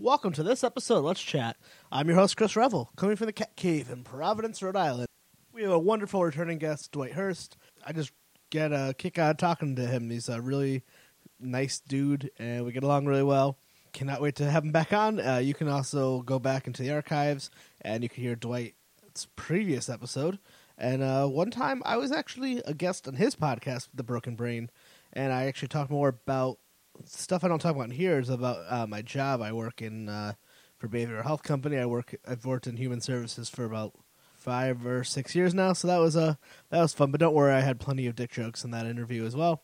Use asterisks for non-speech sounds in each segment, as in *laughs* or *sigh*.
Welcome to this episode. Let's chat. I'm your host, Chris Revel, coming from the Cat Cave in Providence, Rhode Island. We have a wonderful returning guest, Dwight Hurst. I just get a kick out of talking to him. He's a really nice dude, and we get along really well. Cannot wait to have him back on. Uh, you can also go back into the archives, and you can hear Dwight's previous episode. And uh, one time, I was actually a guest on his podcast, The Broken Brain, and I actually talked more about stuff I don't talk about in here is about uh, my job. I work in uh, for behavioral health company. I work. I've worked in human services for about five or six years now. So that was a uh, that was fun. But don't worry, I had plenty of dick jokes in that interview as well.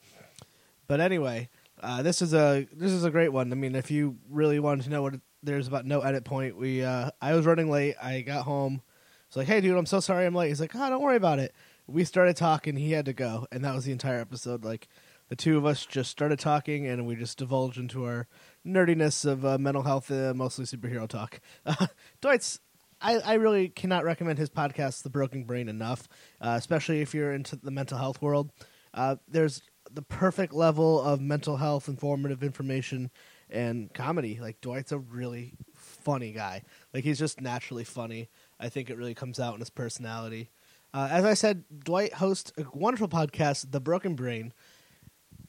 But anyway, uh, this is a this is a great one. I mean, if you really wanted to know what there's about no edit point, we uh, I was running late. I got home. It's like, hey, dude, I'm so sorry I'm late. He's like, oh, don't worry about it. We started talking. He had to go, and that was the entire episode. Like the two of us just started talking and we just divulged into our nerdiness of uh, mental health, uh, mostly superhero talk. *laughs* Uh, Dwight's, I, I, really cannot recommend his podcast, The Broken Brain, enough, uh, especially if you're into the mental health world. Uh, there's the perfect level of mental health, informative information, and comedy. Like, Dwight's a really funny guy. Like, he's just naturally funny. I think it really comes out in his personality. Uh, as I said, Dwight hosts a wonderful podcast, The Broken Brain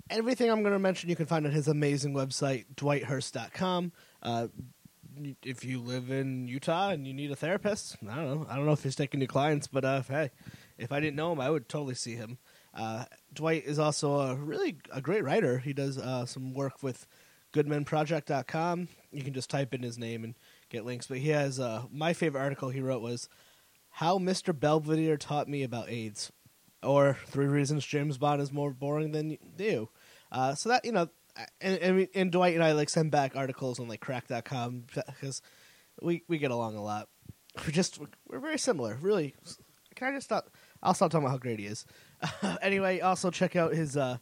everything I'm going to mention you can find on his amazing website, dwighthurst.com. Uh, if you live in Utah and you need a therapist, I don't know. I don't know if he's taking new clients, but uh, hey, if I didn't know him, I would totally see him. Uh, Dwight is also a really a great writer. He does uh, some work with goodmenproject.com. You can just type in his name and get links. But he has uh, my favorite article he wrote was "How Mr. Belvedere Taught Me About AIDS." Or three reasons James Bond is more boring than you. Uh, so that you know, and, and, and, Dwight and I like send back articles on like Cracked.com because we we get along a lot. We're just we're very similar, really. Can I just stop? I'll stop talking about how great he is. *laughs* anyway, also check out his uh,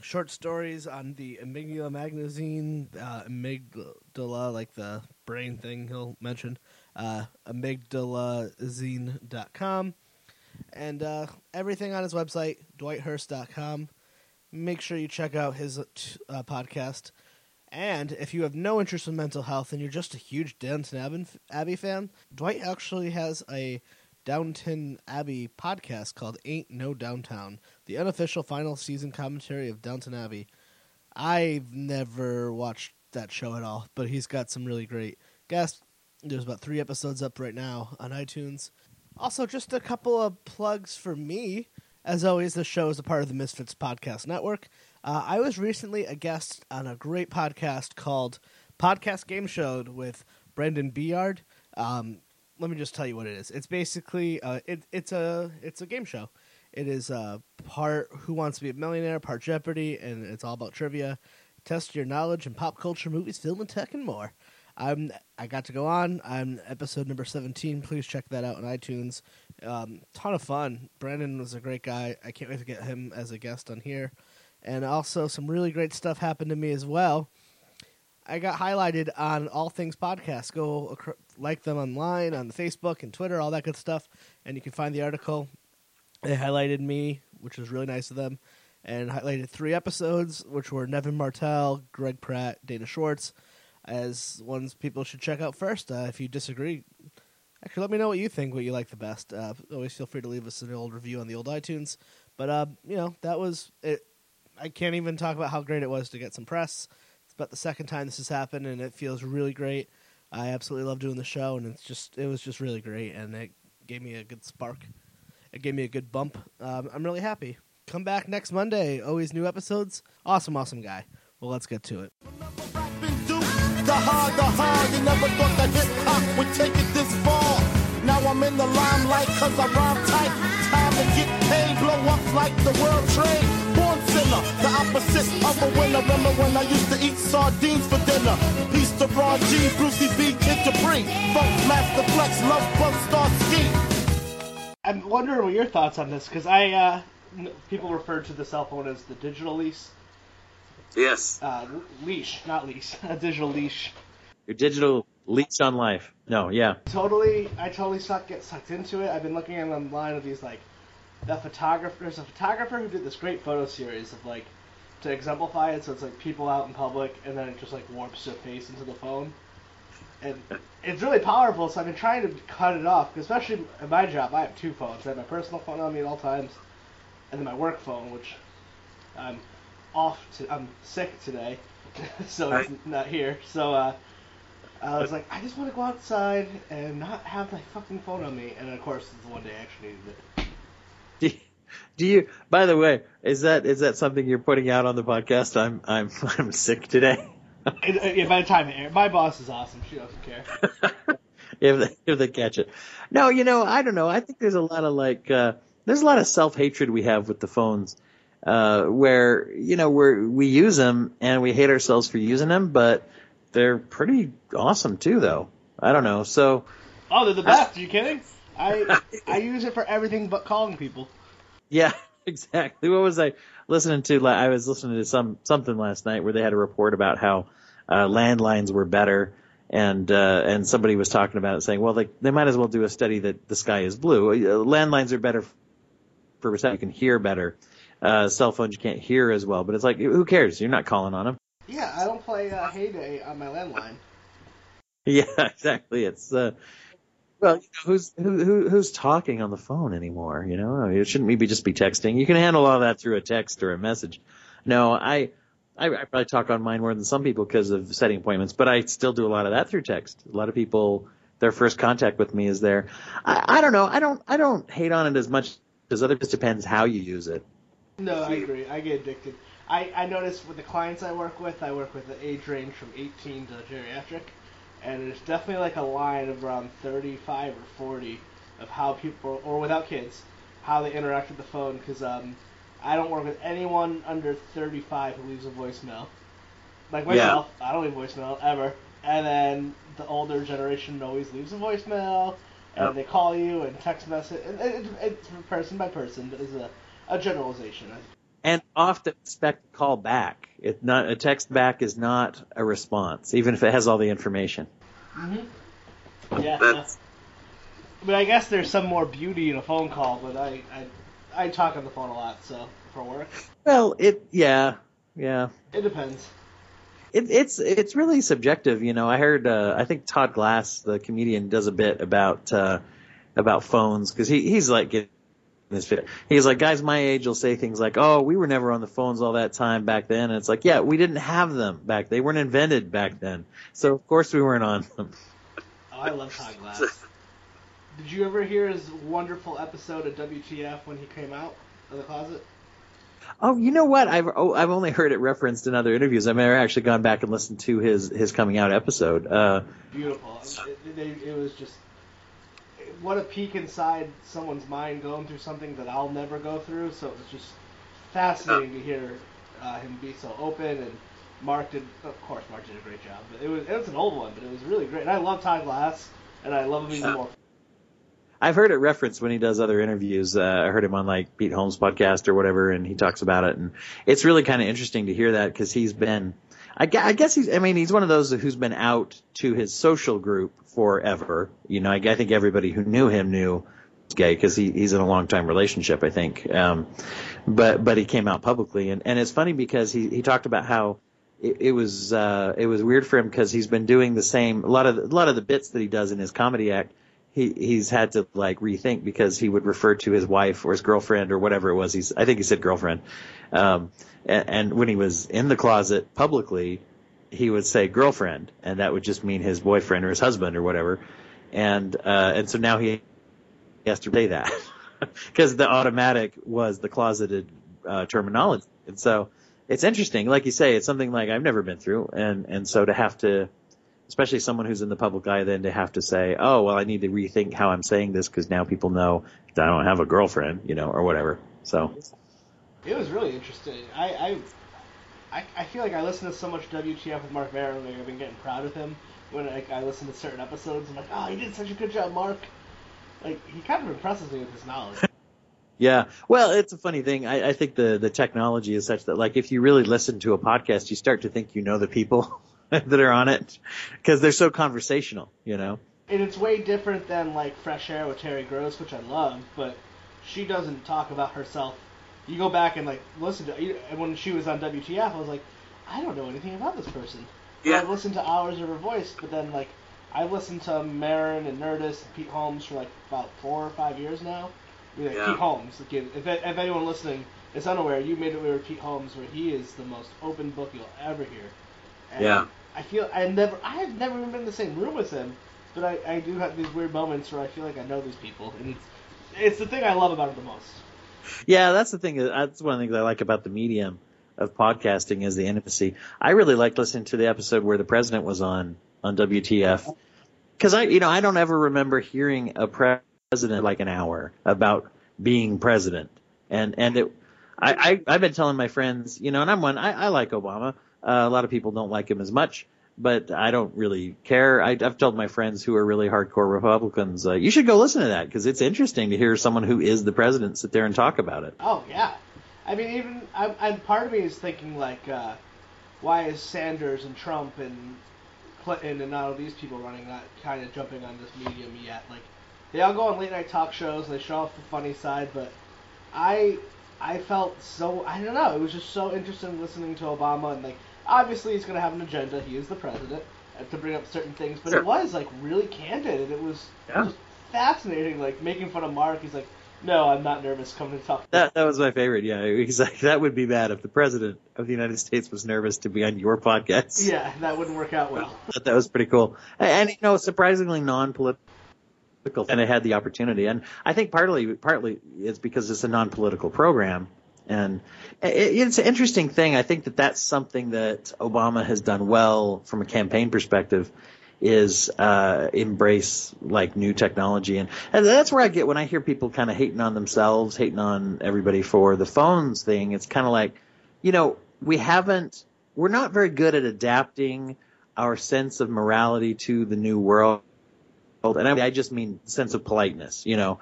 short stories on the Amygdala magazine, uh, Amygdala, like the brain thing he'll mention, uh, amygdalazine.com and uh, everything on his website, dwighthurst.com. Make sure you check out his uh, podcast. And if you have no interest in mental health and you're just a huge Downton Abbey fan, Dwight actually has a Downton Abbey podcast called Ain't No Downtown, the unofficial final season commentary of Downton Abbey. I've never watched that show at all, but he's got some really great guests. There's about three episodes up right now on iTunes. Also, just a couple of plugs for me. As always, the show is a part of the Misfits Podcast Network. Uh, I was recently a guest on a great podcast called Podcast Game Show with Brendan Beard. Um, let me just tell you what it is. It's basically uh, it, it's a it's a game show. It is uh, part Who Wants to Be a Millionaire, part Jeopardy, and it's all about trivia. Test your knowledge in pop culture, movies, film, and tech, and more. I'm I got to go on. I'm episode number 17. Please check that out on iTunes. Um, ton of fun. Brandon was a great guy. I can't wait to get him as a guest on here. And also some really great stuff happened to me as well. I got highlighted on All Things Podcast. Go like them online on Facebook and Twitter, all that good stuff, and you can find the article. They highlighted me, which was really nice of them, and highlighted three episodes, which were Nevin Martell, Greg Pratt, Dana Schwartz as ones people should check out first. Uh, if you disagree, actually, let me know what you think, what you like the best. Uh, always feel free to leave us an old review on the old iTunes. But uh, you know, that was it. I can't even talk about how great it was to get some press. It's about the second time this has happened, and it feels really great. I absolutely love doing the show, and it's just it was just really great, and it gave me a good spark. It gave me a good bump. Um, I'm really happy. Come back next Monday. Always new episodes. Awesome, awesome guy. Well, let's get to it the hard, the hard. You never thought that hip hop would take it this far. Now I'm in the limelight cause I rhyme tight. Time to get paid, blow up like the world trade. Born sinner, the opposite of a winner. Remember when I used to eat sardines for dinner? Peace to Ron G, Brucey B, Kid Capri. Funk Master Flex, Love Bug Star Ski. I'm wondering what your thoughts on this because I, uh, people refer to the cell phone as the digital lease. Yes. Uh, leash, not leash. *laughs* A digital leash. Your digital leash on life. No, yeah. Totally, I totally suck, get sucked into it. I've been looking online of these like the photographer. There's a photographer who did this great photo series of like to exemplify it. So it's like people out in public, and then it just like warps their face into the phone. and it's really powerful. So I've been trying to cut it off, especially at my job. I have two phones. I have my personal phone on me at all times, and then my work phone, which I'm off. To, I'm sick today, *laughs* so it's not here. So uh, I was like, I just want to go outside and not have my fucking phone on me. And of course, it's the one day I actually needed it. *laughs* Do you, do you? By the way, is that is that something you're putting out on the podcast? I'm I'm *laughs* I'm sick today. Uh, by the time it airs, my boss is awesome. She doesn't care. if they, if they catch it. No, you know, I don't know. I think there's a lot of like, uh, there's a lot of self hatred we have with the phones, uh, where, you know, we're, we use them and we hate ourselves for using them, but they're pretty awesome too, though. I don't know. So. Oh, they're the best. Are you kidding? I, I use it for everything but calling people. Yeah, *laughs* exactly. What was I listening to? I was listening to some, something last night where they had a report about how, uh, landlines were better and uh, and somebody was talking about it, saying, well, they they might as well do a study that the sky is blue. Uh, landlines are better for reception; you can hear better. Uh, cell phones you can't hear as well, but it's like, who cares? You're not calling on them. Yeah, I don't play uh, Hay on my landline. *laughs* Yeah, exactly. It's uh, well, you know, who's who, who who's talking on the phone anymore? You know, it shouldn't maybe just be texting. You can handle all that through a text or a message. No, I I, I probably talk on mine more than some people because of setting appointments, but I still do a lot of that through text. A lot of people, their first contact with me is there. I, I don't know. I don't. I don't hate on it as much as other. Just depends how you use it. No, I agree. I get addicted. I, I notice with the clients I work with, I work with the age range from 18 to geriatric, and there's definitely like a line of around 35 or 40 of how people, or without kids, how they interact with the phone. Because um, I don't work with anyone under 35 who leaves a voicemail. Like myself, yeah. I don't leave voicemail ever. And then the older generation always leaves a voicemail, and yep. they call you and text message. And it, it, it's person by person, but it's a, a generalization. And often expect a call back. It not a text back is not a response, even if it has all the information. Mm-hmm. Yeah. That's... But I guess there's some more beauty in a phone call, but I, I I talk on the phone a lot, so for work. Well, it yeah, yeah. It depends. It, it's it's really subjective, you know. I heard uh, I think Todd Glass, the comedian, does a bit about uh, about phones because he he's like getting this fit. He's like, guys my age will say things like, "Oh, we were never on the phones all that time back then," and it's like, yeah, we didn't have them back. They weren't invented back then, so of course we weren't on them. Oh, I love Todd Glass. *laughs* Did you ever hear his wonderful episode of WTF when he came out of the closet? Oh, you know what? I've oh, I've only heard it referenced in other interviews. I've never actually gone back and listened to his his coming out episode. Uh, Beautiful. It, it, it, was just what a peek inside someone's mind going through something that I'll never go through. So it was just fascinating to hear uh, him be so open and Mark did, of course, Mark did a great job. But it was it was an old one, but it was really great. And I love Todd Glass, and I love him even more I've heard it referenced when he does other interviews. Uh, I heard him on like Pete Holmes podcast or whatever, and he talks about it, and it's really kind of interesting to hear that because he's been, I, I guess he's, I mean, he's one of those who's been out to his social group forever. You know, I, I think everybody who knew him knew he's gay because he, he's in a long time relationship, I think. Um, but but he came out publicly, and and it's funny because he he talked about how it, it was uh, it was weird for him because he's been doing the same a lot of a lot of the bits that he does in his comedy act he he's had to like rethink because he would refer to his wife or his girlfriend or whatever it was. He's I think he said girlfriend. Um, and, and when he was in the closet publicly, he would say girlfriend, and that would just mean his boyfriend or his husband or whatever. And uh, and so now he has to say that *laughs* because the automatic was the closeted uh, terminology. And so it's interesting, like you say, it's something like I've never been through, and and so to have to especially someone who's in the public eye, then to have to say, oh, well, I need to rethink how I'm saying this because now people know that I don't have a girlfriend, you know, or whatever. So it was really interesting. I I, I feel like I listen to so much WTF with Mark Maron. Like I've been getting proud of him when I, I listen to certain episodes. And I'm like, oh, he did such a good job, Mark. Like he kind of impresses me with his knowledge. *laughs* Yeah. Well, it's a funny thing. I, I think the, the technology is such that like if you really listen to a podcast, you start to think you know the people. *laughs* *laughs* that are on it because they're so conversational, you know. And it's way different than like Fresh Air with Terry Gross, which I love, but she doesn't talk about herself. You go back and like listen to when she was on WTF, I was like, I don't know anything about this person. Yeah. I've listened to hours of her voice, but then like I've listened to Maron and Nerdist and Pete Holmes for like about four or five years now. I mean, like Yeah. Pete Holmes, like, if, if if anyone listening is unaware, you made it with Pete Holmes, where he is the most open book you'll ever hear. And Yeah. I feel I never I have never even been in the same room with him, but I, I do have these weird moments where I feel like I know these people, and it's it's the thing I love about it the most. Yeah, that's the thing. Uh, that's one of the things I like about the medium of podcasting is the intimacy. I really liked listening to the episode where the president was on on WTF because I, you know, I don't ever remember hearing a president like an hour about being president, and and it. I, I I've been telling my friends, you know, and I'm one. I, I like Obama. Uh, a lot of people don't like him as much, but I don't really care. I, I've told my friends who are really hardcore Republicans, uh, you should go listen to that because it's interesting to hear someone who is the president sit there and talk about it. Oh yeah, I mean even I, and part of me is thinking like, uh, why is Sanders and Trump and Clinton and all these people running not kind of jumping on this medium yet? Like they all go on late night talk shows, they show off the funny side, but I I felt so I don't know. It was just so interesting listening to Obama and like obviously he's gonna have an agenda. He is the president uh, to bring up certain things, but Sure. it was like really candid and it was Yeah. just fascinating. Like making fun of Mark. He's like, no, I'm not nervous coming to talk. That that was my favorite. Yeah, *laughs* he's like that would be bad if the president of the United States was nervous to be on your podcast. Yeah, that wouldn't work out well. *laughs* that was pretty cool. And, and you know, surprisingly non-political, and it had the opportunity. And I think partly, partly it's because it's a non-political program. And it's an interesting thing. I think that that's something that Obama has done well from a campaign perspective is uh, embrace like new technology, and, and that's where I get when I hear people kind of hating on themselves, hating on everybody for the phones thing. It's kind of like, you know, we haven't, we're not very good at adapting our sense of morality to the new world. And I, I just mean sense of politeness, you know,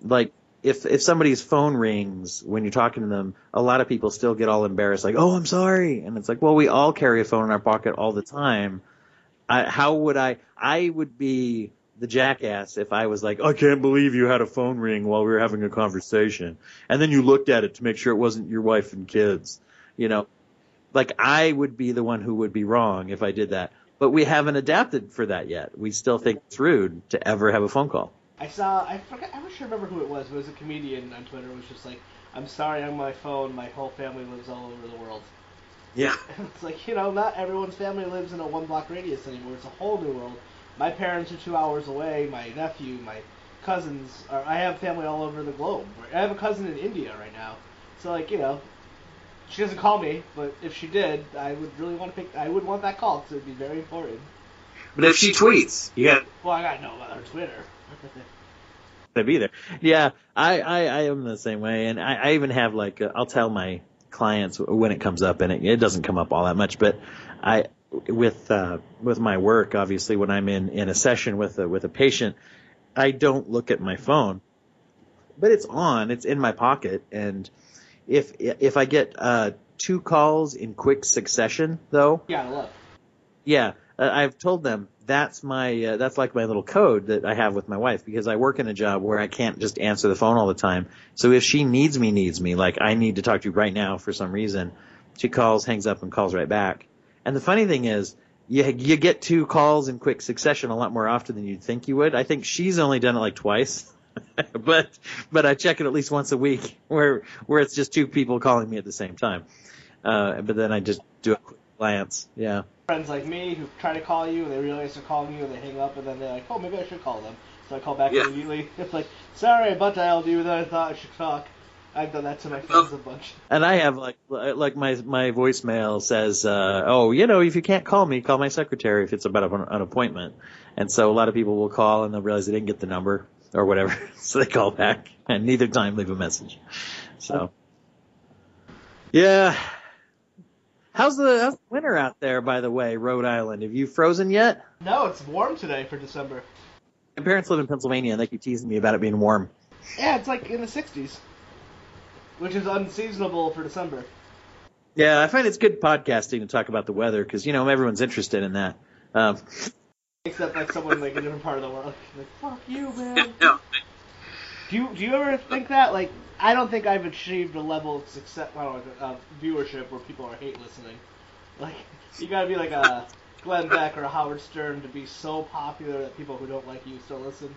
like if, if somebody's phone rings when you're talking to them, a lot of people still get all embarrassed, like, oh, I'm sorry. And it's like, well, we all carry a phone in our pocket all the time. I, how would I, I would be the jackass if I was like, I can't believe you had a phone ring while we were having a conversation. And then you looked at it to make sure it wasn't your wife and kids, you know, like I would be the one who would be wrong if I did that. But we haven't adapted for that yet. We still think it's rude to ever have a phone call. I saw, I forget, I wish I remember who it was. But it was a comedian on Twitter. It was just like, I'm sorry I'm on my phone. My whole family lives all over the world. Yeah. *laughs* it's like, you know, not everyone's family lives in a one block radius anymore. It's a whole new world. My parents are two hours away. My nephew, my cousins are. I have family all over the globe. I have a cousin in India right now. So like, you know, she doesn't call me, but if she did, I would really want to pick. I would want that call because it would be very important. But if she tweets, you got Well, I gotta know about her Twitter. To be there. Yeah, I, I, I am the same way, and I, I even have like uh, I'll tell my clients when it comes up, and it, it doesn't come up all that much, but I with uh, with my work, obviously, when I'm in in a session with a with a patient, I don't look at my phone, but it's on, it's in my pocket, and if if I get uh, two calls in quick succession, though, you gotta love. yeah, uh, I've told them that's my uh, that's like my little code that I have with my wife because I work in a job where I can't just answer the phone all the time. So if she needs me, needs me, like I need to talk to you right now for some reason, she calls, hangs up, and calls right back. And the funny thing is, you you get two calls in quick succession a lot more often than you'd think you would. I think she's only done it like twice. *laughs* but but I check it at least once a week *laughs* where where it's just two people calling me at the same time. Uh, but then I just do a quick glance. Yeah. Friends like me who try to call you and they realize they're calling you and they hang up and then they're like, oh, maybe I should call them. So I call back Yeah. immediately. *laughs* It's like, sorry, but I butt dialed you, then I thought I should talk. I've done that to my friends a bunch. And I have like like my my voicemail says, uh, oh, you know, if you can't call me, call my secretary if it's about an, an appointment. And so a lot of people will call and they'll realize they didn't get the number or whatever, *laughs* so they call back and neither time leave a message. So, yeah. How's the, how's the winter out there, by the way, Rhode Island? Have you frozen yet? No, it's warm today for December. My parents live in Pennsylvania and they keep teasing me about it being warm. Yeah, it's like in the 60s, which is unseasonable for December. Yeah, I find it's good podcasting to talk about the weather because you know everyone's interested in that. Um, Except like someone like a different part of the world. Like, fuck you, man. *laughs* no. Do you do you ever think that? Like, I don't think I've achieved a level of success, know, of viewership where people are hate listening. Like, you gotta be like a Glenn Beck or a Howard Stern to be so popular that people who don't like you still listen.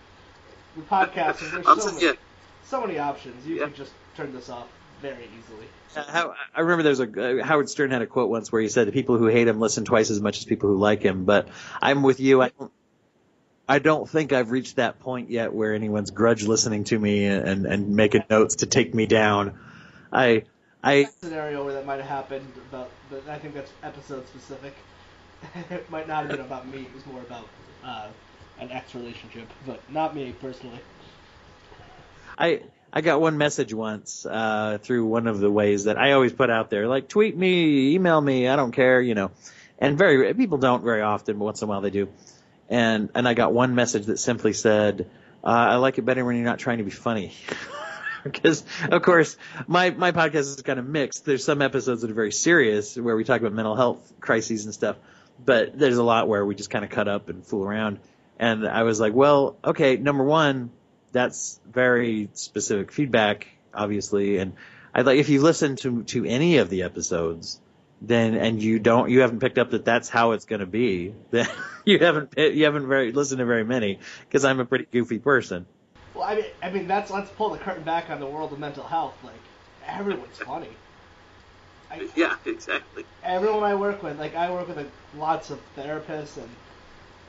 With podcasting, there's so many, so many options. You Yeah. can just turn this off very easily. Uh, How, I remember there's a uh, Howard Stern had a quote once where he said the people who hate him listen twice as much as people who like him. But I'm with you. I don't, I don't think I've reached that point yet where anyone's grudge listening to me and and making notes to take me down. I I Scenario where that might have happened, about, but I think that's episode specific. *laughs* it might not have been about me. It was more about uh, an ex relationship, but not me personally. I I got one message once uh, through one of the ways that I always put out there, like tweet me, email me, I don't care, you know. And very people don't very often, but once in a while they do. And and I got one message that simply said, uh, "I like it better when you're not trying to be funny." *laughs* Because of course my my podcast is kind of mixed. There's some episodes that are very serious where we talk about mental health crises and stuff, but there's a lot where we just kind of cut up and fool around. And I was like, well, okay, number one, that's very specific feedback, obviously. And I'd like if you listen to to any of the episodes, then and you don't you haven't picked up that that's how it's going to be, then *laughs* you haven't you haven't very listened to very many because I'm a pretty goofy person. Well, I mean, I mean that's let's pull the curtain back on the world of mental health. Like everyone's funny. I, *laughs* Yeah, exactly. everyone I work with, like I work with like, lots of therapists, and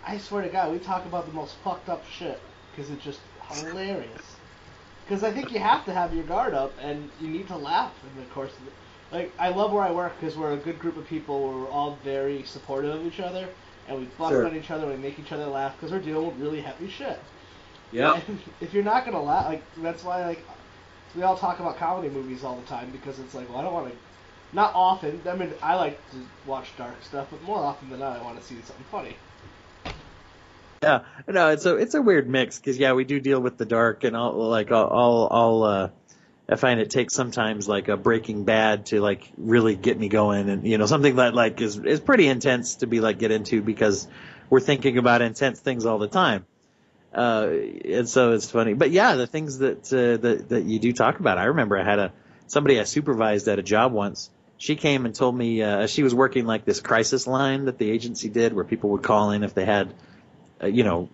I swear to God, we talk about the most fucked up shit because it's just hilarious. Because I think you have to have your guard up, and you need to laugh in the course of it. Like I love where I work because we're a good group of people. Where we're all very supportive of each other, and we bust Sure. on each other, and we make each other laugh because we're dealing with really heavy shit. Yeah. *laughs* If you're not gonna laugh, like that's why like we all talk about comedy movies all the time because it's like, well, I don't want to. Not often. I mean, I like to watch dark stuff, but more often than not, I want to see something funny. Yeah, no, it's a it's a weird mix because yeah, we do deal with the dark and all like all all, all uh, I find it takes sometimes like a Breaking Bad to like really get me going and you know something that like is is pretty intense to be like get into because we're thinking about intense things all the time. Uh, and so it's funny, but yeah, the things that uh, that that you do talk about. I remember I had a somebody I supervised at a job once. She came and told me uh, she was working like this crisis line that the agency did, where people would call in if they had uh, you know,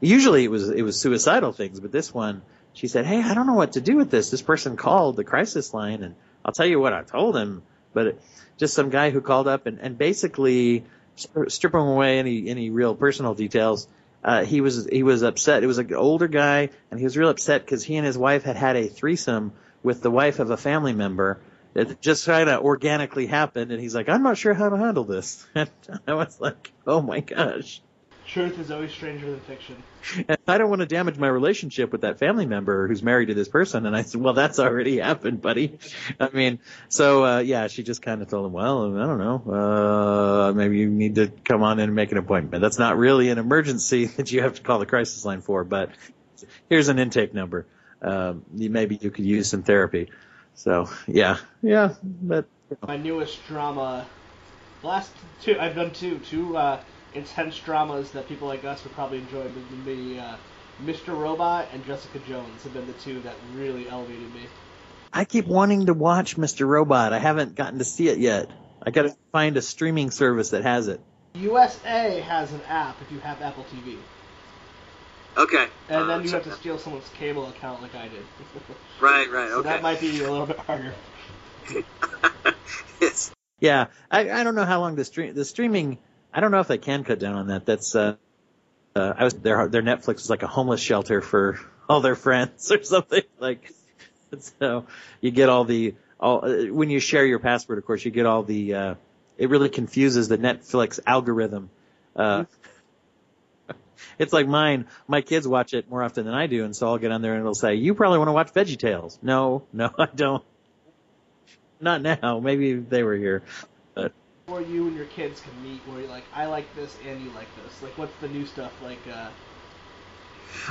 usually it was it was suicidal things, but this one, she said, "Hey, I don't know what to do with this. This person called the crisis line, and I'll tell you what I told him." But it, just some guy who called up and, and basically stri- stripping away any any real personal details. Uh, he was he was upset. It was an older guy, and he was real upset because he and his wife had had a threesome with the wife of a family member. It just kind of organically happened, and he's like, "I'm not sure how to handle this." *laughs* And I was like, "Oh my gosh." Truth is always stranger than fiction. And I don't want to damage my relationship with that family member who's married to this person. And I said, well, that's already happened, buddy. I mean, so, uh, yeah, she just kind of told him, well, I don't know, uh, maybe you need to come on in and make an appointment. That's not really an emergency *laughs* that you have to call the crisis line for, but here's an intake number. Um, maybe you could use some therapy. So, yeah, yeah, but My newest drama, last two I've done two, two uh, intense dramas that people like us would probably enjoy. Would be uh, Mr. Robot and Jessica Jones have been the two that really elevated me. I keep wanting to watch Mr. Robot. I haven't gotten to see it yet. I gotta find a streaming service that has it. USA has an app if you have Apple TV, Okay. and Uh, then you have to steal someone's cable account like I did. that. *laughs* Right, right. so Okay. that might be a little bit harder. *laughs* yes. Yeah, I, I don't know how long the stream the streaming. I don't know if they can cut down on that. That's uh, uh I was their their Netflix is like a homeless shelter for all their friends *laughs* or something like. So you get all the all uh, when you share your password, of course, you get all the. uh It really confuses the Netflix algorithm. Uh, *laughs* it's like mine. My kids watch it more often than I do, and so I'll get on there and it'll say, "You probably want to watch Veggie Tales." No, *laughs* no, I don't. Not now. Maybe they were here. Or you and your kids can meet where you're like, I like this and you like this. Like, what's the new stuff? Like, uh,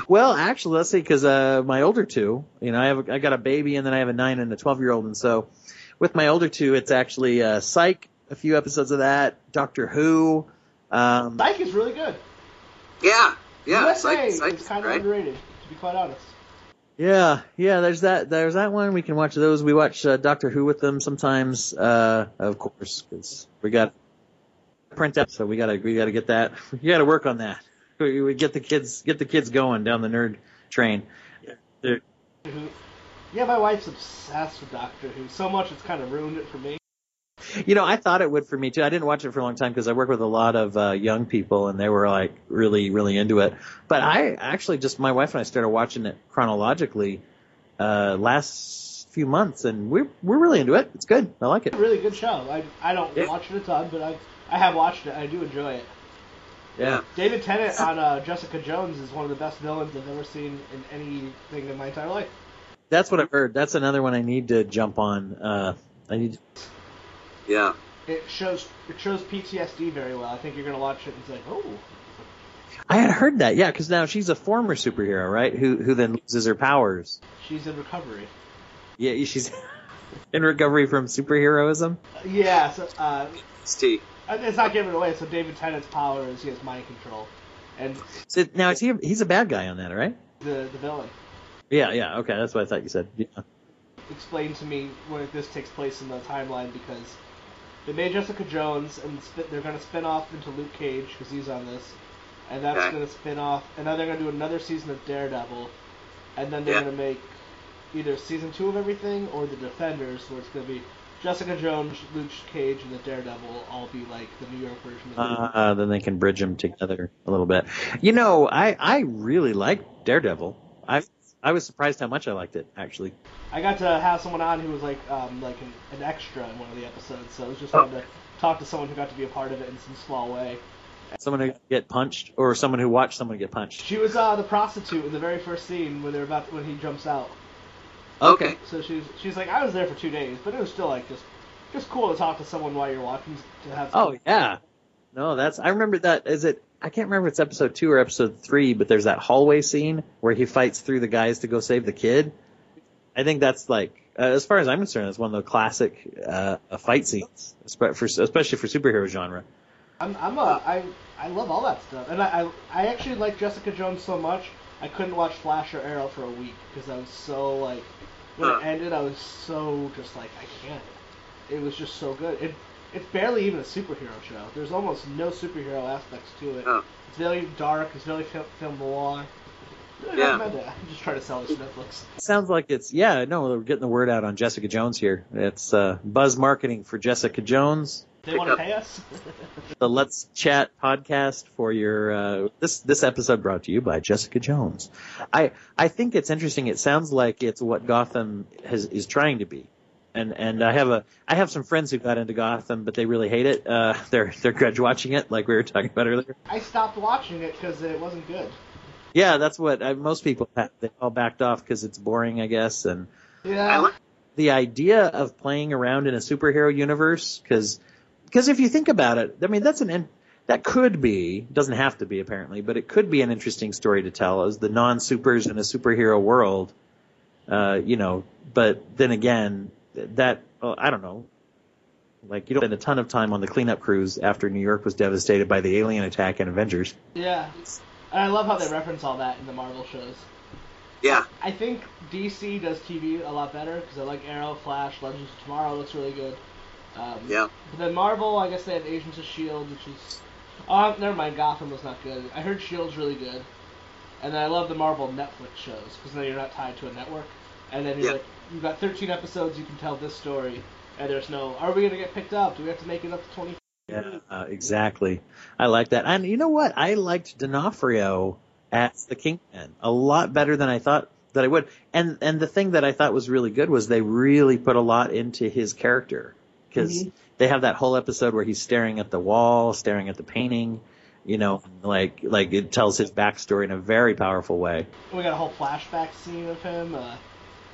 Well, actually, let's see, because uh, my older two, you know, I have a, I got a baby and then I have a nine and a twelve year old, and so with my older two, it's actually uh, Psych, a few episodes of that, Doctor Who. Um, Psych is really good. Yeah. Yeah. USA Psych- Psych is is kind of great. underrated, to be quite honest. Yeah, yeah. There's that. There's that one. We can watch those. We watch uh, Doctor Who with them sometimes, uh, of course, because we got print out, so we gotta we gotta get that. *laughs* You gotta work on that. We, we get the kids get the kids going down the nerd train. Yeah, my wife's obsessed with Doctor Who so much it's kind of ruined it for me. You know, I thought it would for me too. I didn't watch it for a long time because I work with a lot of uh, young people, and they were like really, really into it. But I actually just my wife and I started watching it chronologically uh, last few months, and we're we're really into it. It's good. I like it. Really good show. I I don't Yeah. watch it a ton, but I I have watched it. I do enjoy it. Yeah. David Tennant on uh, Jessica Jones is one of the best villains I've ever seen in anything in my entire life. That's what I've heard. That's another one I need to jump on. Uh, I need. Yeah. It shows it shows PTSD very well. I think you're gonna watch it and say, oh, I had heard that. Yeah, because now she's a former superhero, right? Who who then loses her powers. she's in recovery. Yeah, she's *laughs* in recovery from superheroism. Yeah, so uh, Steve. it's not giving it away. So David Tennant's power is he has mind control, and So now is he? He's a bad guy on that, right? the the villain Yeah, yeah. Okay, that's what I thought you said. Yeah. explained to me when this takes place in the timeline because they made Jessica Jones and sp- they're going to spin off into Luke Cage because he's on this, and that's Okay. going to spin off, and now they're going to do another season of Daredevil, and then they're Yeah. going to make either season two of everything or the Defenders, where it's going to be Jessica Jones, Luke Cage, and the Daredevil all be like the New York version of it. Uh, then they can bridge them together a little bit. You know, I I really like Daredevil. I I was surprised how much I liked it actually. I got to have someone on who was like um, like an, an extra in one of the episodes, so it was just Oh. fun to talk to someone who got to be a part of it in some small way. Someone who get punched, or someone who watched someone get punched. She was uh, the prostitute in the very first scene when they're about when he jumps out. Okay. So she's she's like I was there for two days, but it was still like just just cool to talk to someone while you're watching to have. Oh yeah. No, that's I remember that. Is it? I can't remember if it's episode two or episode three, but there's that hallway scene where he fights through the guys to go save the kid. I think that's like, uh, as far as I'm concerned, it's one of the classic uh, uh, fight scenes, especially for superhero genre. I'm I'm a I I love all that stuff, and I I, I actually like Jessica Jones so much I couldn't watch Flash or Arrow for a week because I was so like when it ended I was so just like I can't. It was just so good. It it's barely even a superhero show. There's almost no superhero aspects to it. Oh. It's very dark. It's very film, film noir. Really Yeah. recommend it. I'm just trying to sell this to Netflix. Sounds like it's yeah. No, we're getting the word out on Jessica Jones here. It's uh, buzz marketing for Jessica Jones. They want to pay us. *laughs* The Let's Chat podcast for your uh, this this episode brought to you by Jessica Jones. I I think it's interesting. It sounds like it's what Gotham has, is trying to be. And and I have a I have some friends who got into Gotham, but they really hate it. Uh, *laughs* they're they're grudge watching it, like we were talking about earlier. I stopped watching it because it wasn't good. Yeah, that's what uh, most people have. They all backed off because it's boring, I guess. And Yeah. The idea of playing around in a superhero universe because because if you think about it, I mean that's an in, that could be doesn't have to be apparently, but it could be an interesting story to tell as the non supers in a superhero world. Uh, you know, but then again, that uh, I don't know. Like you don't spend a ton of time on the cleanup crews after New York was devastated by the alien attack in Avengers. Yeah. And I love how they reference all that in the Marvel shows. Yeah. I think DC does TV a lot better because I like Arrow, Flash, Legends of Tomorrow looks really good. Um, Yeah. But then Marvel, I guess they have Agents of Shield, which is. Oh, never mind. Gotham was not good. I heard Shield's really good, and then I love the Marvel Netflix shows because then you're not tied to a network, and then you're Yeah. like, you've got 13 episodes, you can tell this story, and there's no, are we gonna get picked up? Do we have to make it up to 20? Yeah, uh, exactly. I like that. And you know what? I liked D'Onofrio as the Kingpin a lot better than I thought that I would. And and the thing that I thought was really good was they really put a lot into his character because Mhm. they have that whole episode where he's staring at the wall, staring at the painting. You know, like like it tells his backstory in a very powerful way. We got a whole flashback scene of him. Uh,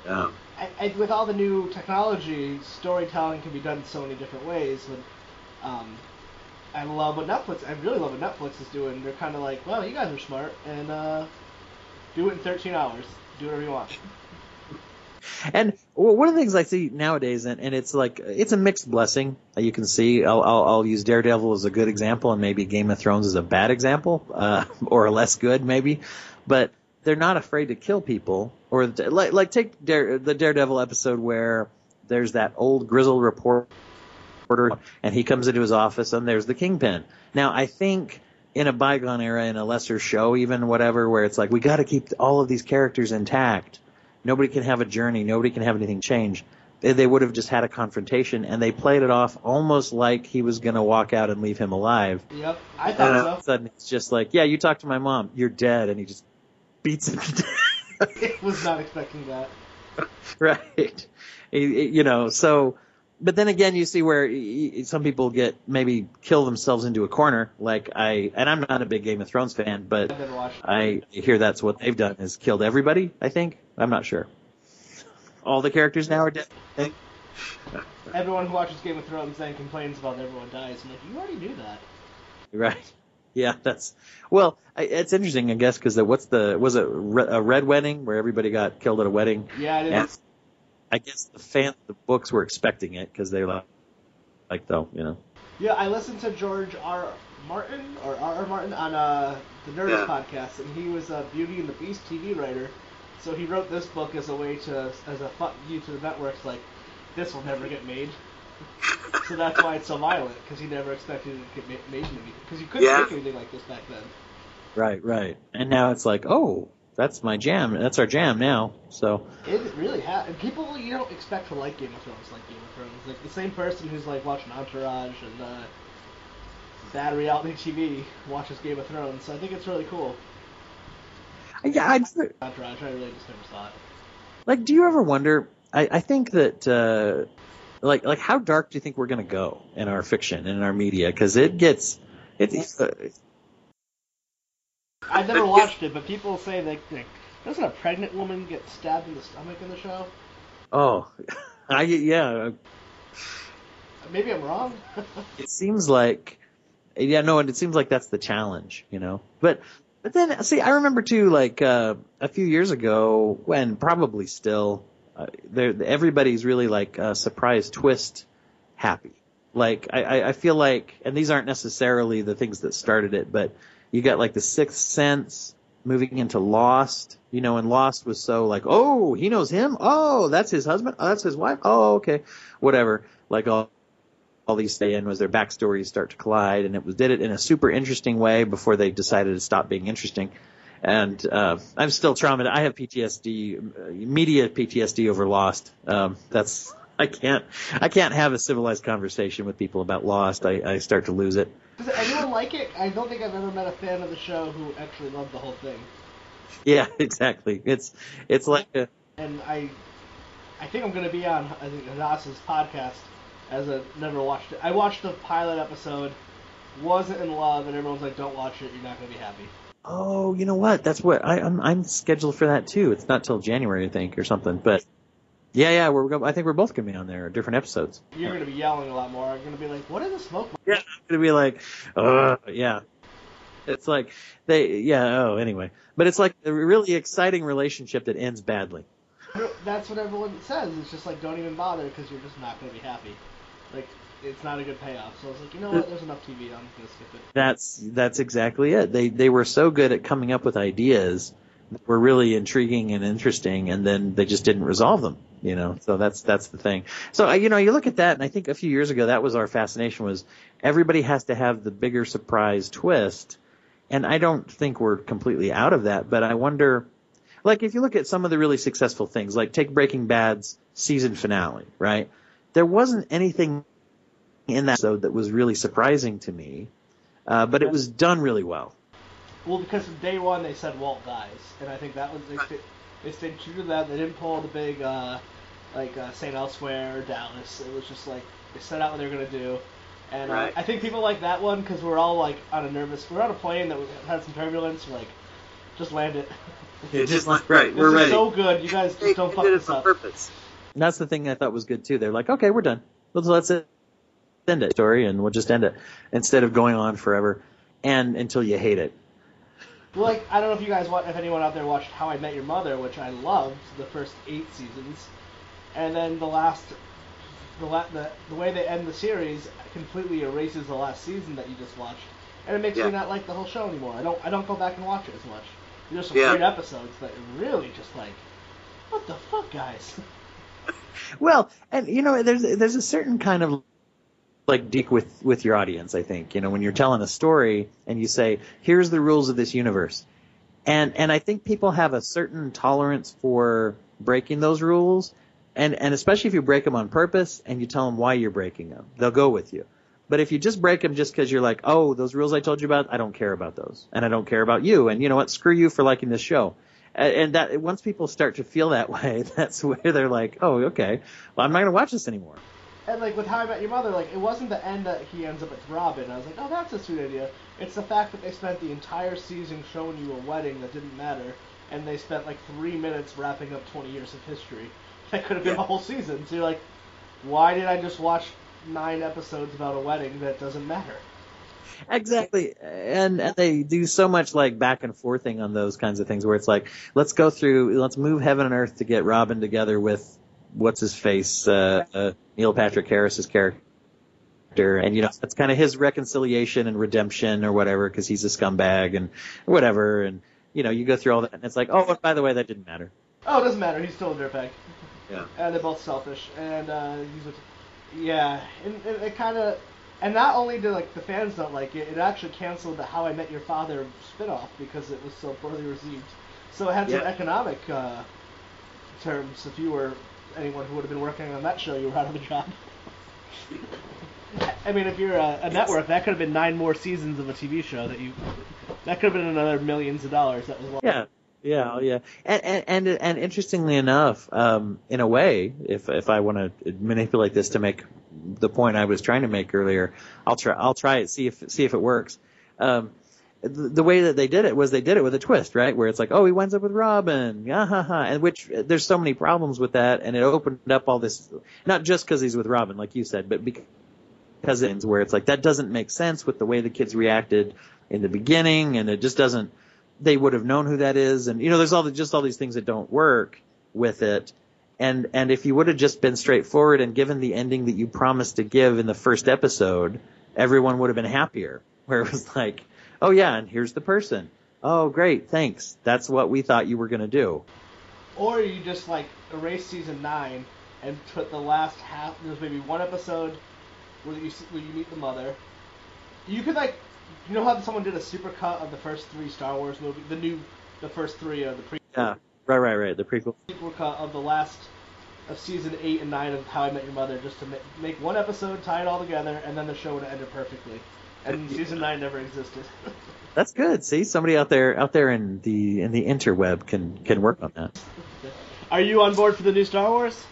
Yeah. I, I, with all the new technology, storytelling can be done so many different ways. But um, I love what Netflix. I really love what Netflix is doing. They're kind of like, well, you guys are smart, and uh, do it in 13 hours. Do whatever you want. And one of the things I see nowadays, and, and it's like it's a mixed blessing. You can see, I'll, I'll, I'll use Daredevil as a good example, and maybe Game of Thrones as a bad example, uh, *laughs* or less good maybe. But they're not afraid to kill people, or like like take Dare, the Daredevil episode where there's that old grizzled reporter and he comes into his office, and there's the kingpin. Now, I think in a bygone era, in a lesser show, even whatever, where it's like we got to keep all of these characters intact. Nobody can have a journey. Nobody can have anything change. They, they would have just had a confrontation, and they played it off almost like he was going to walk out and leave him alive. Yep, I And all thought of a so. sudden, it's just like, yeah, you talk to my mom, you're dead, and he just beats him to death. *laughs* was not expecting that. *laughs* right. You know, so, but then again, you see where some people get maybe kill themselves into a corner. Like I, and I'm not a big Game of Thrones fan, but I've never watched. I hear that's what they've done is killed everybody. I think I'm not sure. All the characters now are dead. Everyone who watches Game of Thrones then complains about everyone dies. I'm like, you already knew that. Right. *laughs* Yeah, that's well. I, it's interesting, I guess, because what's the was it re- a red wedding where everybody got killed at a wedding? Yeah, it And is. I guess the fans, the books were expecting it because they like, like though, you know. Yeah, I listened to George R. Martin or R. R. Martin on uh, the Nerdist Yeah. podcast, and he was a Beauty and the Beast TV writer. So he wrote this book as a way to, as a fuck you to the networks, like this will never get made. So that's why it's so violent, because he never expected it to get ma- made because you couldn't Yeah. make anything like this back then. Right, right. And now it's like, oh, that's my jam. That's our jam now. So It really has. And people you don't expect to like Game of Thrones like Game of Thrones. Like the same person who's like watching Entourage and uh, bad reality TV watches Game of Thrones. So I think it's really cool. yeah, I Entourage, I really just never saw it. like. Do you ever wonder? I, I think that uh, like like how dark do you think we're gonna go in our fiction and in our media? Because it gets it's uh, I've never watched it, but people say that like, doesn't a pregnant woman get stabbed in the stomach in the show? oh, *laughs* I yeah. Maybe I'm wrong. *laughs* It seems like yeah no, and it seems like that's the challenge, you know. But but then see, I remember too, like uh, a few years ago when probably still uh, everybody's really like uh, surprise twist happy. Like I, I I feel like, and these aren't necessarily the things that started it, but you got like the Sixth Sense moving into Lost, you know, and Lost was so like, oh, he knows him, oh, that's his husband, oh, that's his wife, oh, okay, whatever. Like all all these stay in was their backstories start to collide, and it was did it in a super interesting way before they decided to stop being interesting. And uh, I'm still traumatized. I have PTSD, media PTSD over Lost. Um, that's I can't I can't have a civilized conversation with people about Lost. I, I start to lose it. Does anyone like it? I don't think I've ever met a fan of the show who actually loved the whole thing. Yeah, *laughs* exactly. It's it's like a, And I, I think I'm gonna be on I think Hanas's podcast as a never watched it. I watched the pilot episode, wasn't in love, and everyone's like, "Don't watch it. You're not gonna be happy." Oh, you know what? That's what I, I'm I'm scheduled for that too. It's not till January, I think, or something. But yeah, yeah, we're I think we're both gonna be on there, different episodes. You're gonna be yelling a lot more. I'm gonna be like, "What is the smoke?" Yeah, I'm gonna be like, uh, yeah. It's like they, yeah. Oh, anyway, but it's like a really exciting relationship that ends badly. That's what everyone says. It's just like, don't even bother because you're just not gonna be happy. Like, it's not a good payoff. So I was like, you know what? There's enough TV. I'm gonna skip it. That's that's exactly it. They they were so good at coming up with ideas that were really intriguing and interesting, and then they just didn't resolve them. You know, so that's that's the thing. So uh, you know, you look at that, and I think a few years ago that was our fascination was everybody has to have the bigger surprise twist, and I don't think we're completely out of that, but I wonder. Like if you look at some of the really successful things, like take Breaking Bad's season finale, right? There wasn't anything in that episode that was really surprising to me, uh, but it was done really well. Well, because from day one they said Walt dies, and I think that was they sta- they stayed true to that. They didn't pull the big uh, like uh, Saint Elsewhere or Dallas. It was just like they set out what they were gonna do, and uh, Right. I think people like that one because we're all like on a nervous. We're on a plane that had some turbulence. We're like, just land it. *laughs* It's just *laughs* like right, This we're is ready. so good. You guys just don't did fuck it this on up. purpose. And that's the thing I thought was good too. They're like, okay, we're done. Let's let's end it story, and we'll just end it instead of going on forever and until you hate it. Like I don't know if you guys want, if anyone out there watched How I Met Your Mother, which I loved the first eight seasons, and then the last, the la- the, the way they end the series completely erases the last season that you just watched, and it makes Yeah. me not like the whole show anymore. I don't I don't go back and watch it as much. There's some Yeah. great episodes that really just like, what the fuck, guys? *laughs* Well, and you know, there's there's a certain kind of like deep with with your audience. I think you know when you're telling a story and you say, "Here's the rules of this universe," and and I think people have a certain tolerance for breaking those rules, and and especially if you break them on purpose and you tell them why you're breaking them, they'll go with you. But if you just break them just because you're like, "Oh, those rules I told you about, I don't care about those, and I don't care about you," and you know what? Screw you for liking this show. And that once people start to feel that *laughs* way, that's where they're like, "Oh, okay, well, I'm not going to watch this anymore." And like with How I Met Your Mother, like it wasn't the end that he ends up with Robin. I was like, oh, that's a sweet idea. It's the fact that they spent the entire season showing you a wedding that didn't matter, and they spent like three minutes wrapping up 20 years of history. *laughs* That could have been Yeah. a whole season. So you're like, why did I just watch nine episodes about a wedding that doesn't matter? Exactly. And, and they do so much like back and forthing on those kinds of things where it's like, let's go through, let's move heaven and earth to get Robin together with what's his face, uh, uh Neil Patrick Harris's character. And you know, that's kind of his reconciliation and redemption or whatever because he's a scumbag and whatever. And you know, you go through all that and it's like, oh, by the way, that didn't matter. Oh, it doesn't matter. He's still a dirtbag. Yeah. and they're both selfish. And uh, yeah, and, and it kind of, and not only did like the fans don't like it, it actually canceled the How I Met Your Father spinoff because it was so poorly received. So it had some Yeah. economic uh, terms. If you were anyone who would have been working on that show, you were out of a job. I mean, if you're a, a network, that could have been nine more seasons of a TV show that you. That could have been another millions of dollars. That was lost. Yeah. Yeah, yeah, and and and, and interestingly enough, um, in a way, if if I want to manipulate this to make the point I was trying to make earlier, I'll try I'll try it see if see if it works. Um, the, way that they did it was they did it with a twist, right? Where it's like, oh, he winds up with Robin, yeah, ha, ha, and which there's so many problems with that, and it opened up all this, not just because he's with Robin, like you said, but because cousins where it's like that doesn't make sense with the way the kids reacted in the beginning. And it just doesn't they would have known who that is. And you know there's all the, just all these things that don't work with it. And and if you would have just been straightforward and given the ending that you promised to give in the first episode everyone would have been happier. Where it was like oh yeah and here's the person oh great thanks that's what we thought you were going to do Or you just like erase season nine and put the last half. There's maybe one episode where you where you meet the mother. You could like, you know how someone did a super cut of the first three Star Wars movie, the new, the first three of the pre yeah right right right the prequel super cut of the last of season eight and nine of How I Met Your Mother, just to ma- make one episode, tie it all together, and then the show would have ended perfectly. And season nine never existed. that's good see somebody out there out there in the in the interweb can can work on that Are you on board for the new Star Wars?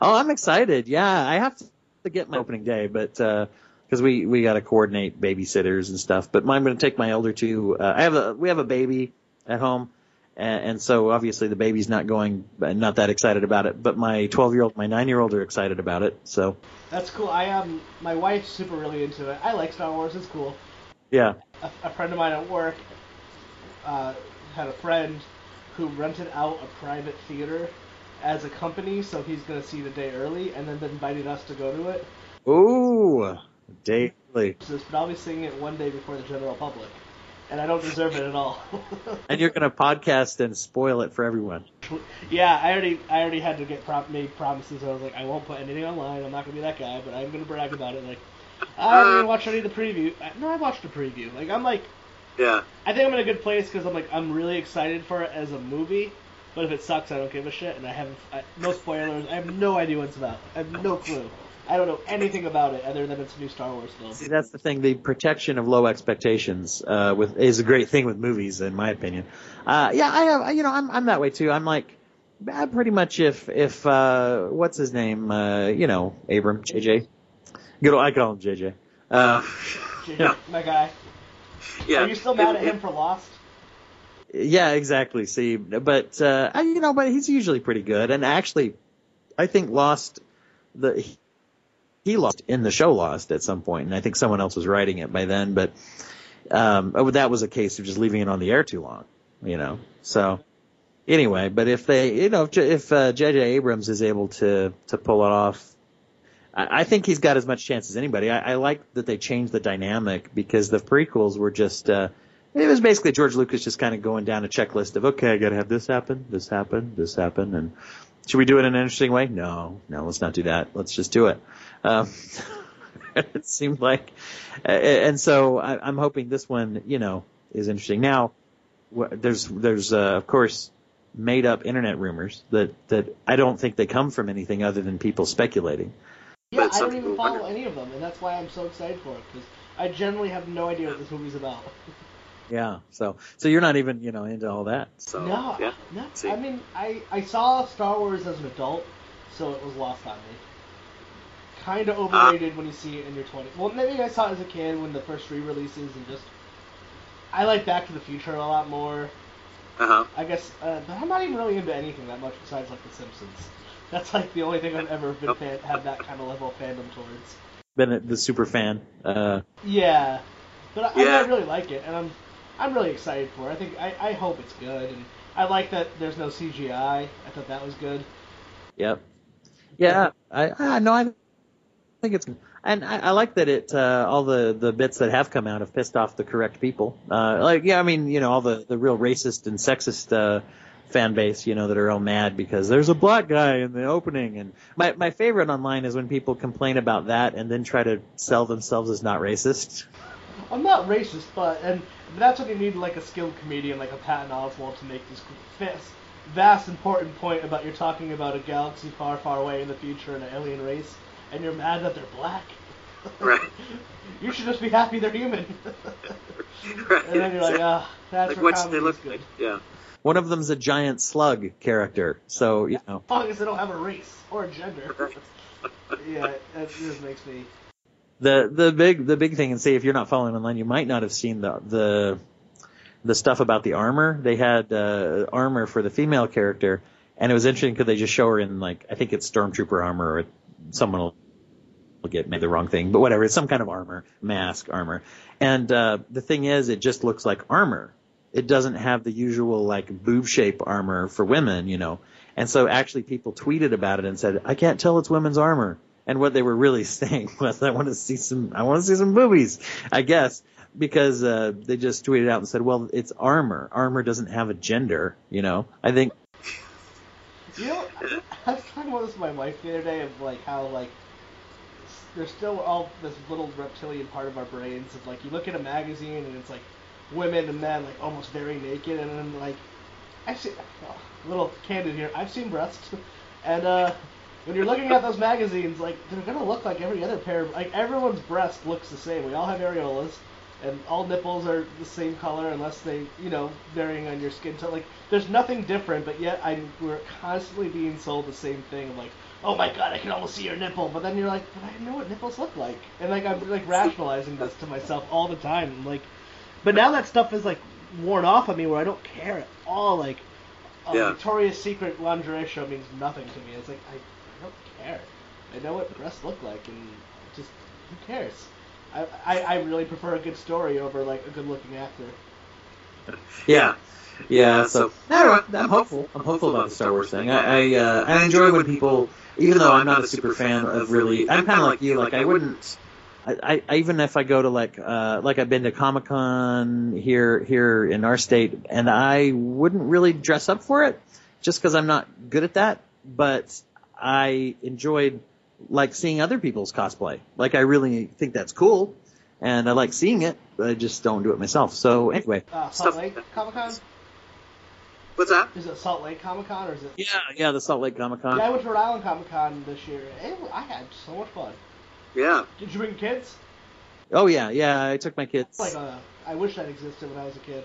Oh, I'm excited. Yeah, I have to get my opening day, but because we we got to coordinate babysitters and stuff. But I'm going to take my elder two. Uh, I have a we have a baby at home, and, and so obviously the baby's not going, not that excited about it. But my 12 year old, my nine year old are excited about it. So That's cool. I am. my wife's super really into it. I like Star Wars. It's cool. yeah, a, a friend of mine at work uh, had a friend who rented out a private theater as a company, so he's going to see it a day early, and then invited us to go to it. ooh, daily, So, but I'll be seeing it one day before the general public, and I don't deserve it at all. *laughs* and you're going to podcast and spoil it for everyone. yeah, I already, I already had to get pro- made promises. I was like, I won't put anything online. I'm not going to be that guy, but I'm going to brag about it. Like, I didn't even watch any of the preview. No, I watched the preview. Like, I'm like. Yeah. I think I'm in a good place because I'm like I'm really excited for it as a movie, but if it sucks, I don't give a shit, and I have I, no spoilers. I have no idea what it's about. I have no clue. I don't know anything about it other than it's a new Star Wars film. See, that's the thing. The protection of low expectations uh, with is a great thing with movies, in my opinion. Uh, yeah, I have. You know, I'm I'm that way too. I'm like, uh, pretty much if if uh, what's his name? Uh, you know, Abram, JJ. Good, old, I call him JJ. Uh, JJ, My guy. Yeah. Are you still mad at him for Lost? yeah, exactly. See, but uh, you know, but he's usually pretty good. And actually, I think Lost the he lost in the show Lost at some point, and I think someone else was writing it by then. But um, oh, that was a case of just leaving it on the air too long, you know. So anyway, but if they, you know, if if uh, J.J. Abrams is able to to pull it off. I I think he's got as much chance as anybody. I, I like that they changed the dynamic because the prequels were just, uh, it was basically George Lucas just kind of going down a checklist of, okay, I gotta have this happen, this happen, this happen, and should we do it in an interesting way? No, no, let's not do that. Let's just do it. Um, *laughs* it seemed like, uh, and so I, I'm hoping this one, you know, is interesting. Now, there's there's uh, of course made up internet rumors that that I don't think they come from anything other than people speculating. Yeah, I don't even people follow wonder. any of them, and that's why I'm so excited for it because I generally have no idea what this movie's about. *laughs* Yeah. So so you're not even you know into all that. So no, yeah. no. I mean, I I saw Star Wars as an adult, so it was lost on me. Kind of Ah. overrated when you see it in your 20s. Well, maybe I saw it as a kid when the first re-releases and just. I like Back to the Future a lot more. Uh huh. I guess, uh, but I'm not even really into anything that much besides like The Simpsons. *laughs* That's like the only thing I've ever been fan- had that kind of level of fandom towards. Been the super fan. Uh, Yeah, but I, I, Yeah. I really like it, and I'm I'm really excited for it. I think I, I hope it's good, and I like that there's no CGI. I thought that was good. Yep. Yeah, I, I no, I think it's, and I, I like that it, uh, all the, the bits that have come out have pissed off the correct people. Uh, like, yeah, I mean, you know, all the, the real racist and sexist, uh, fan base, you know, that are all mad because there's a black guy in the opening. And my, my favorite online is when people complain about that and then try to sell themselves as not racist. I'm not racist, but and that's what you need, like a skilled comedian like a Patton Oswalt to make this vast, vast important point about you're talking about a galaxy far, far away in the future and an alien race, and you're mad that they're black. *laughs* Right. you should just be happy they're human. Right. *laughs* and then you're like, ah, that's like where what's they look good. like? Yeah. One of them's a giant slug character. So, you know, As long as they don't have a race or a gender. *laughs* yeah, that just makes me. the the big the big thing and say if you're not following online you might not have seen the the the stuff about the armor they had uh armor for the female character and it was interesting because they just show her in like i think it's stormtrooper armor or someone will get made the wrong thing but whatever. It's some kind of armor mask armor. And uh the thing is it just looks like armor. It doesn't have the usual like boob shape armor for women you know. And so actually people tweeted about it and said i can't tell it's women's armor. And what they were really *laughs* saying was, I want to see some, I want to see some boobies, I guess, because uh, they just tweeted out and said, well, it's armor. Armor doesn't have a gender, you know. I think, You know, I was talking about this with my wife the other day of like how like there's still all this little reptilian part of our brains of like you look at a magazine and it's like women and men like almost very naked and then like I've seen a little candid here I've seen breasts. And uh when you're looking at those magazines like they're gonna look like every other pair of, like everyone's breast looks the same. We all have areolas and all nipples are the same color unless they, you know, varying on your skin tone. Like, there's nothing different, but yet I'm we're constantly being sold the same thing. I'm Like, oh my god, I can almost see your nipple, but then you're like, but I know what nipples look like, and like I'm like rationalizing this to myself all the time. And, like, but now that stuff is like worn off on me, where I don't care at all. Like, a Yeah. Victoria's Secret lingerie show means nothing to me. It's like I, I don't care. I know what breasts look like, and just who cares? I, I, really prefer a good story over like a good looking actor. *laughs* yeah, yeah. So, I'm hopeful. I'm hopeful about the Star Wars thing. I, I, uh, I enjoy when people, even though I'm not a super fan of really, I'm kind of like you. Like, I wouldn't. I, I even if I go to like uh like I've been to Comic Con here here in our state and I wouldn't really dress up for it just because I'm not good at that. But I enjoyed like seeing other people's cosplay. Like I really think that's cool, and I like seeing it, but I just don't do it myself. So anyway, Uh, Salt Stuff- Lake Comic Con? What's that? Is it Salt Lake Comic Con or is it? yeah, yeah, the Salt Lake Comic Con. Yeah, I went to Rhode Island Comic Con this year. It, I had so much fun. Yeah. Did you bring kids? Oh yeah, yeah. I took my kids. Like, uh, I wish that existed when I was a kid.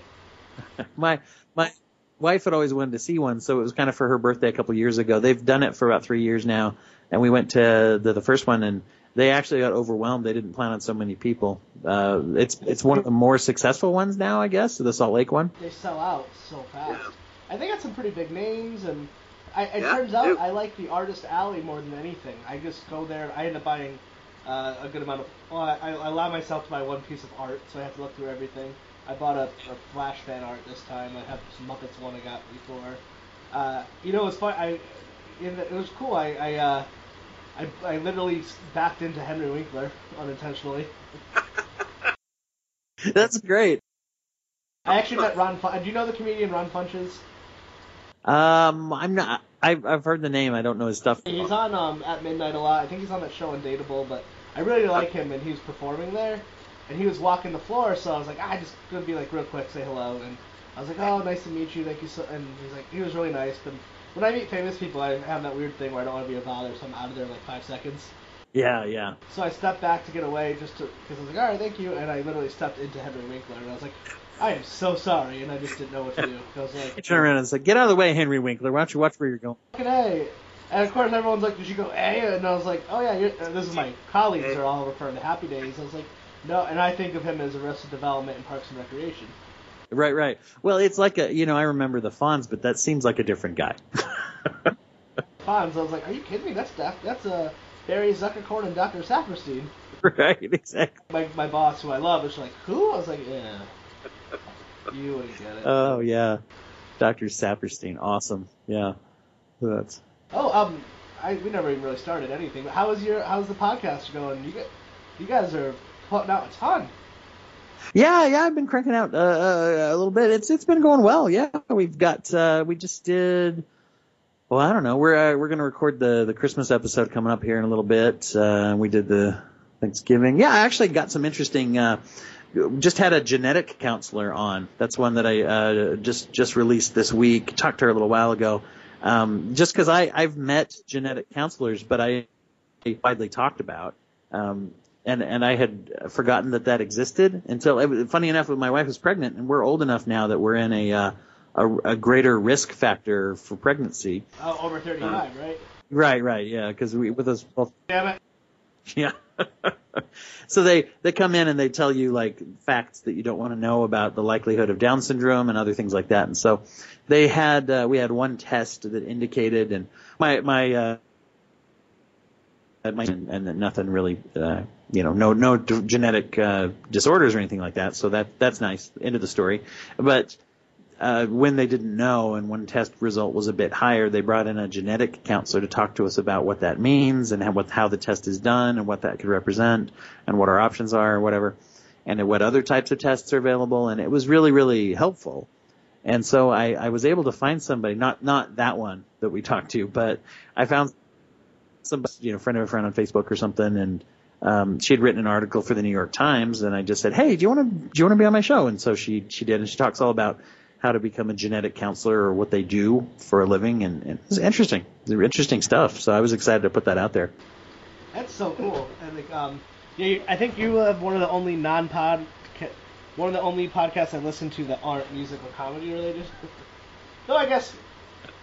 *laughs* my my wife had always wanted to see one, so it was kind of for her birthday a couple years ago. They've done it for about three years now, and we went to the, the first one, and they actually got overwhelmed. They didn't plan on so many people. Uh, it's it's one of the more successful ones now, I guess, the Salt Lake one. They sell out so fast. Yeah. I think that's some pretty big names, and I, it Yeah, turns out dude. I like the Artist Alley more than anything. I just go there. I end up buying uh, a good amount of. Well, I, I allow myself to buy one piece of art, so I have to look through everything. I bought a, a Flash fan art this time. I have some Muppets one I got before. Uh, you know, it's fun. I in it was cool. I I, uh, I I literally backed into Henry Winkler unintentionally. *laughs* That's great. I actually met Ron. Fun- Do you know the comedian Ron Funches? Um, I'm not. I've I've heard the name. I don't know his stuff. He's on um, at midnight a lot. I think he's on that show Undateable, but I really like him, and he was performing there, and he was walking the floor, so I was like, "Ah, I just gonna be like real quick, say hello, and I was like, oh, nice to meet you, thank you so, and he's like, he was really nice, but when I meet famous people, I have that weird thing where I don't want to be a bother, so I'm out of there in like five seconds. Yeah, yeah. So I stepped back to get away just to, because I was like, all right, thank you, and I literally stepped into Henry Winkler, and I was like, I am so sorry, and I just didn't know what to do. I was like, *laughs* You turn around and say, "Get out of the way, Henry Winkler. Why don't you watch where you're going?" fucking A. And of course, everyone's like, did you go A? And I was like, oh yeah, you're, this is my colleagues are all referring to Happy Days. I was like, no, and I think of him as Arrested Development and Parks and Recreation. Right, right. Well, it's like a, you know, I remember the Fonz, but that seems like a different guy. *laughs* Fonz, I was like, are you kidding me? That's Daf- that's uh, Barry Zuckerkorn and Dr. Saperstein. *laughs* right, exactly. My my boss, who I love, is like, who? I was like, yeah, you wouldn't get it. Oh yeah, Dr. Saperstein, awesome. Yeah, that's. oh, um, I we never even really started anything. But how is your how's the podcast going? You get, you guys are putting out a ton. Yeah, yeah, I've been cranking out uh, uh, a little bit. It's it's been going well. Yeah, we've got uh, we just did. Well, I don't know. We're uh, we're gonna record the the Christmas episode coming up here in a little bit. Uh, we did the Thanksgiving. Yeah, I actually got some interesting. Uh, just had a genetic counselor on. That's one that I uh, just just released this week. Talked to her a little while ago. Um, just because I I've met genetic counselors, but I widely talked about. Um, and and I had forgotten that that existed until funny enough, when my wife was pregnant, and we're old enough now that we're in a uh, a, a greater risk factor for pregnancy. Oh, over thirty five, right? Right, right, yeah, because we with us both. Damn it. Yeah. *laughs* so they they come in and they tell you like facts that you don't want to know about the likelihood of Down syndrome and other things like that. And so they had uh, we had one test that indicated, and my my. Uh, my, and, and nothing really, uh, you know, no no d- genetic uh, disorders or anything like that. So that that's nice. End of the story. But uh, when they didn't know and when test result was a bit higher, they brought in a genetic counselor to talk to us about what that means and how, what, how the test is done and what that could represent and what our options are or whatever, and what other types of tests are available. And it was really, really helpful. And so I, I was able to find somebody, not not that one that we talked to, but I found somebody, you know, friend of a friend on Facebook or something, and um, she had written an article for the New York Times, and I just said, "Hey, do you want to do you want to be on my show?" And so she she did, and she talks all about how to become a genetic counselor or what they do for a living, and, and it's interesting, interesting stuff. So I was excited to put that out there. That's so cool. I think um, yeah, I think you have one of the only non-pod, one of the only podcasts I listen to that aren't music or comedy related. *laughs* Though I guess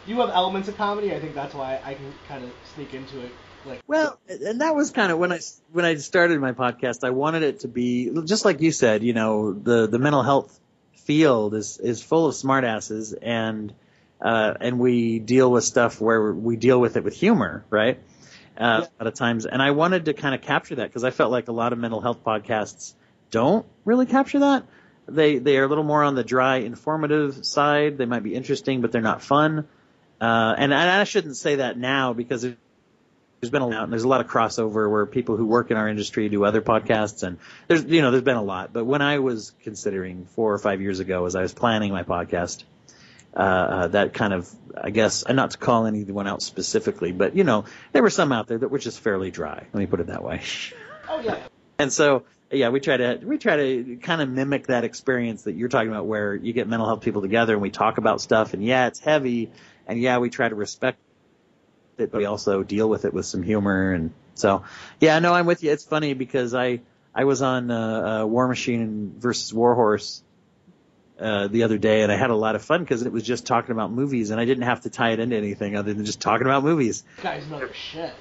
you have elements of comedy. I think that's why I can kind of sneak into it. Like, Well, and that was kind of when I when I started my podcast. I wanted it to be just like you said. You know, the the mental health field is is full of smartasses, and uh, and we deal with stuff where we deal with it with humor, right? Uh, A lot of times, and I wanted to kind of capture that because I felt like a lot of mental health podcasts don't really capture that. They they are a little more on the dry, informative side. They might be interesting, but they're not fun. Uh, and, and I shouldn't say that now because there's been a lot, and there's a lot of crossover where people who work in our industry do other podcasts, and there's you know there's been a lot. But when I was considering four or five years ago, as I was planning my podcast, uh, uh, that kind of I guess and not to call anyone out specifically, but you know there were some out there that were just fairly dry. Let me put it that way. oh yeah, And so, yeah, we try to we try to kind of mimic that experience that you're talking about, where you get mental health people together and we talk about stuff, and yeah, it's heavy, and yeah, we try to respect it, but we also deal with it with some humor, and so, yeah, no, I'm with you. It's funny because I I was on uh, uh, War Machine versus Warhorse uh, the other day, and I had a lot of fun because it was just talking about movies, and I didn't have to tie it into anything other than just talking about movies. this guys know shit.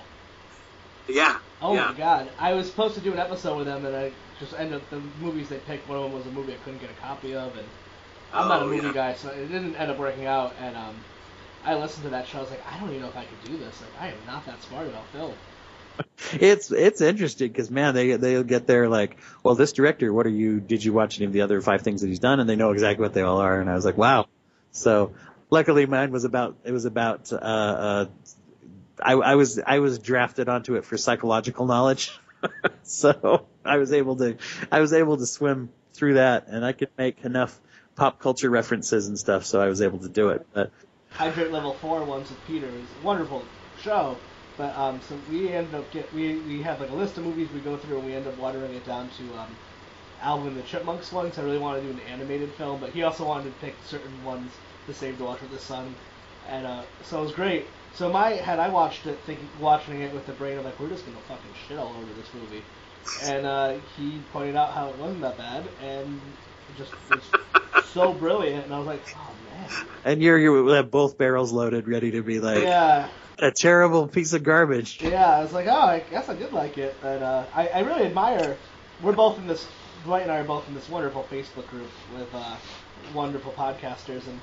Yeah. Oh yeah. my god, I was supposed to do an episode with them, and I just ended up the movies they picked. One of them was a movie I couldn't get a copy of, and I'm not a Oh, movie yeah. guy, so it didn't end up working out. And um, I listened to that show. I was like, I don't even know if I could do this. Like, I am not that smart about film. *laughs* It's it's interesting because man, they they'll get there like, well, this director, what are you? Did you watch any of the other five things that he's done? And they know exactly what they all are. And I was like, wow. So luckily, mine was about it was about uh, uh, I, I was I was drafted onto it for psychological knowledge, *laughs* so I was able to I was able to swim through that, and I could make enough pop culture references and stuff, so I was able to do it. But Hydrate Level 4 once with Peter is a wonderful show. But um, so we ended up get we we have like a list of movies we go through, and we end up watering it down to um, Alvin the Chipmunks one. 'cause I really wanted to do an animated film, but he also wanted to pick certain ones to save to watch with his son, and uh, so it was great. So my had I watched it, thinking watching it with the brain of like we're just gonna fucking shit all over this movie, and uh, he pointed out how it wasn't that bad, and it just was so brilliant, and I was like, oh And you're you have both barrels loaded, ready to be like yeah. a terrible piece of garbage. Yeah, I was like, oh, I guess I did like it, but uh, I, I really admire. We're both in this. Dwight and I are both in this wonderful Facebook group with uh, wonderful podcasters, and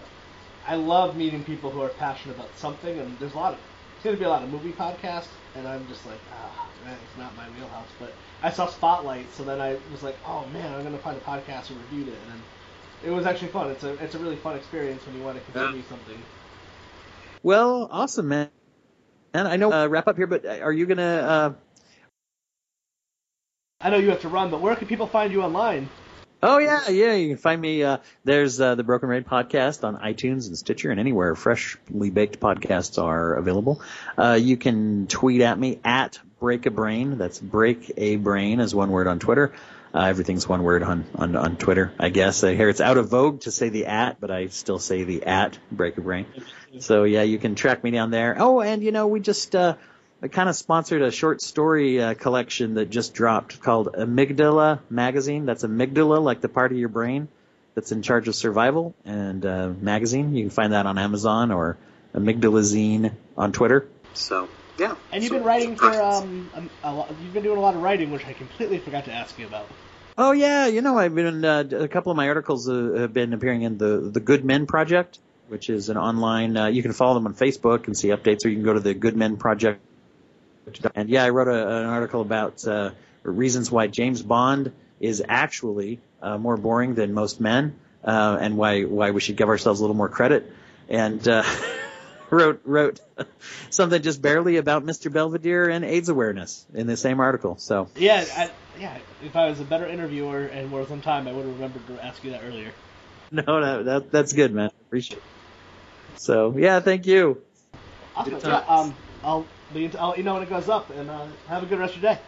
I love meeting people who are passionate about something. And there's a lot of it's going to be a lot of movie podcasts, and I'm just like, ah, man, it's not my wheelhouse. But I saw Spotlight, so then I was like, oh man, I'm going to find a podcast who reviewed it, and it was actually fun. It's a it's a really fun experience when you want to continue something. Well, awesome, man. And I know uh, wrap up here, but are you gonna? Uh, I know you have to run, but where can people find you online? oh yeah, yeah. You can find me. Uh, there's uh, the Broken Raid podcast on iTunes and Stitcher and anywhere freshly baked podcasts are available. Uh, you can tweet at me at Break a Brain. That's Break a Brain as one word on Twitter. Uh, everything's one word on, on, on Twitter, I guess. I hear it's out of vogue to say the at, but I still say the at Break a Brain. So yeah, you can track me down there. Oh, and you know, we just, uh, I kind of sponsored a short story uh, collection that just dropped called Amygdala Magazine. That's amygdala, like the part of your brain that's in charge of survival, and uh, magazine. You can find that on Amazon or Amygdalazine on Twitter. So yeah. And you've So- been writing for um, um, a lot, you've been doing a lot of writing, which I completely forgot to ask you about. Oh yeah, you know I've been uh, a couple of my articles uh, have been appearing in the the Good Men Project, which is an online. Uh, you can follow them on Facebook and see updates, or you can go to the Good Men Project. And yeah, I wrote a, an article about uh, reasons why James Bond is actually uh, more boring than most men, uh, and why why we should give ourselves a little more credit. And uh, *laughs* *laughs* wrote wrote something just barely about Mr. Belvedere and AIDS awareness in the same article. So Yeah, I, yeah. If I was a better interviewer and were some time, I would have remembered to ask you that earlier. *laughs* No, no, that that's good, man. Appreciate it. So yeah, thank you. Awesome. Good Yeah, um, I'll be, I'll let you know when it goes up, and uh, have a good rest of your day.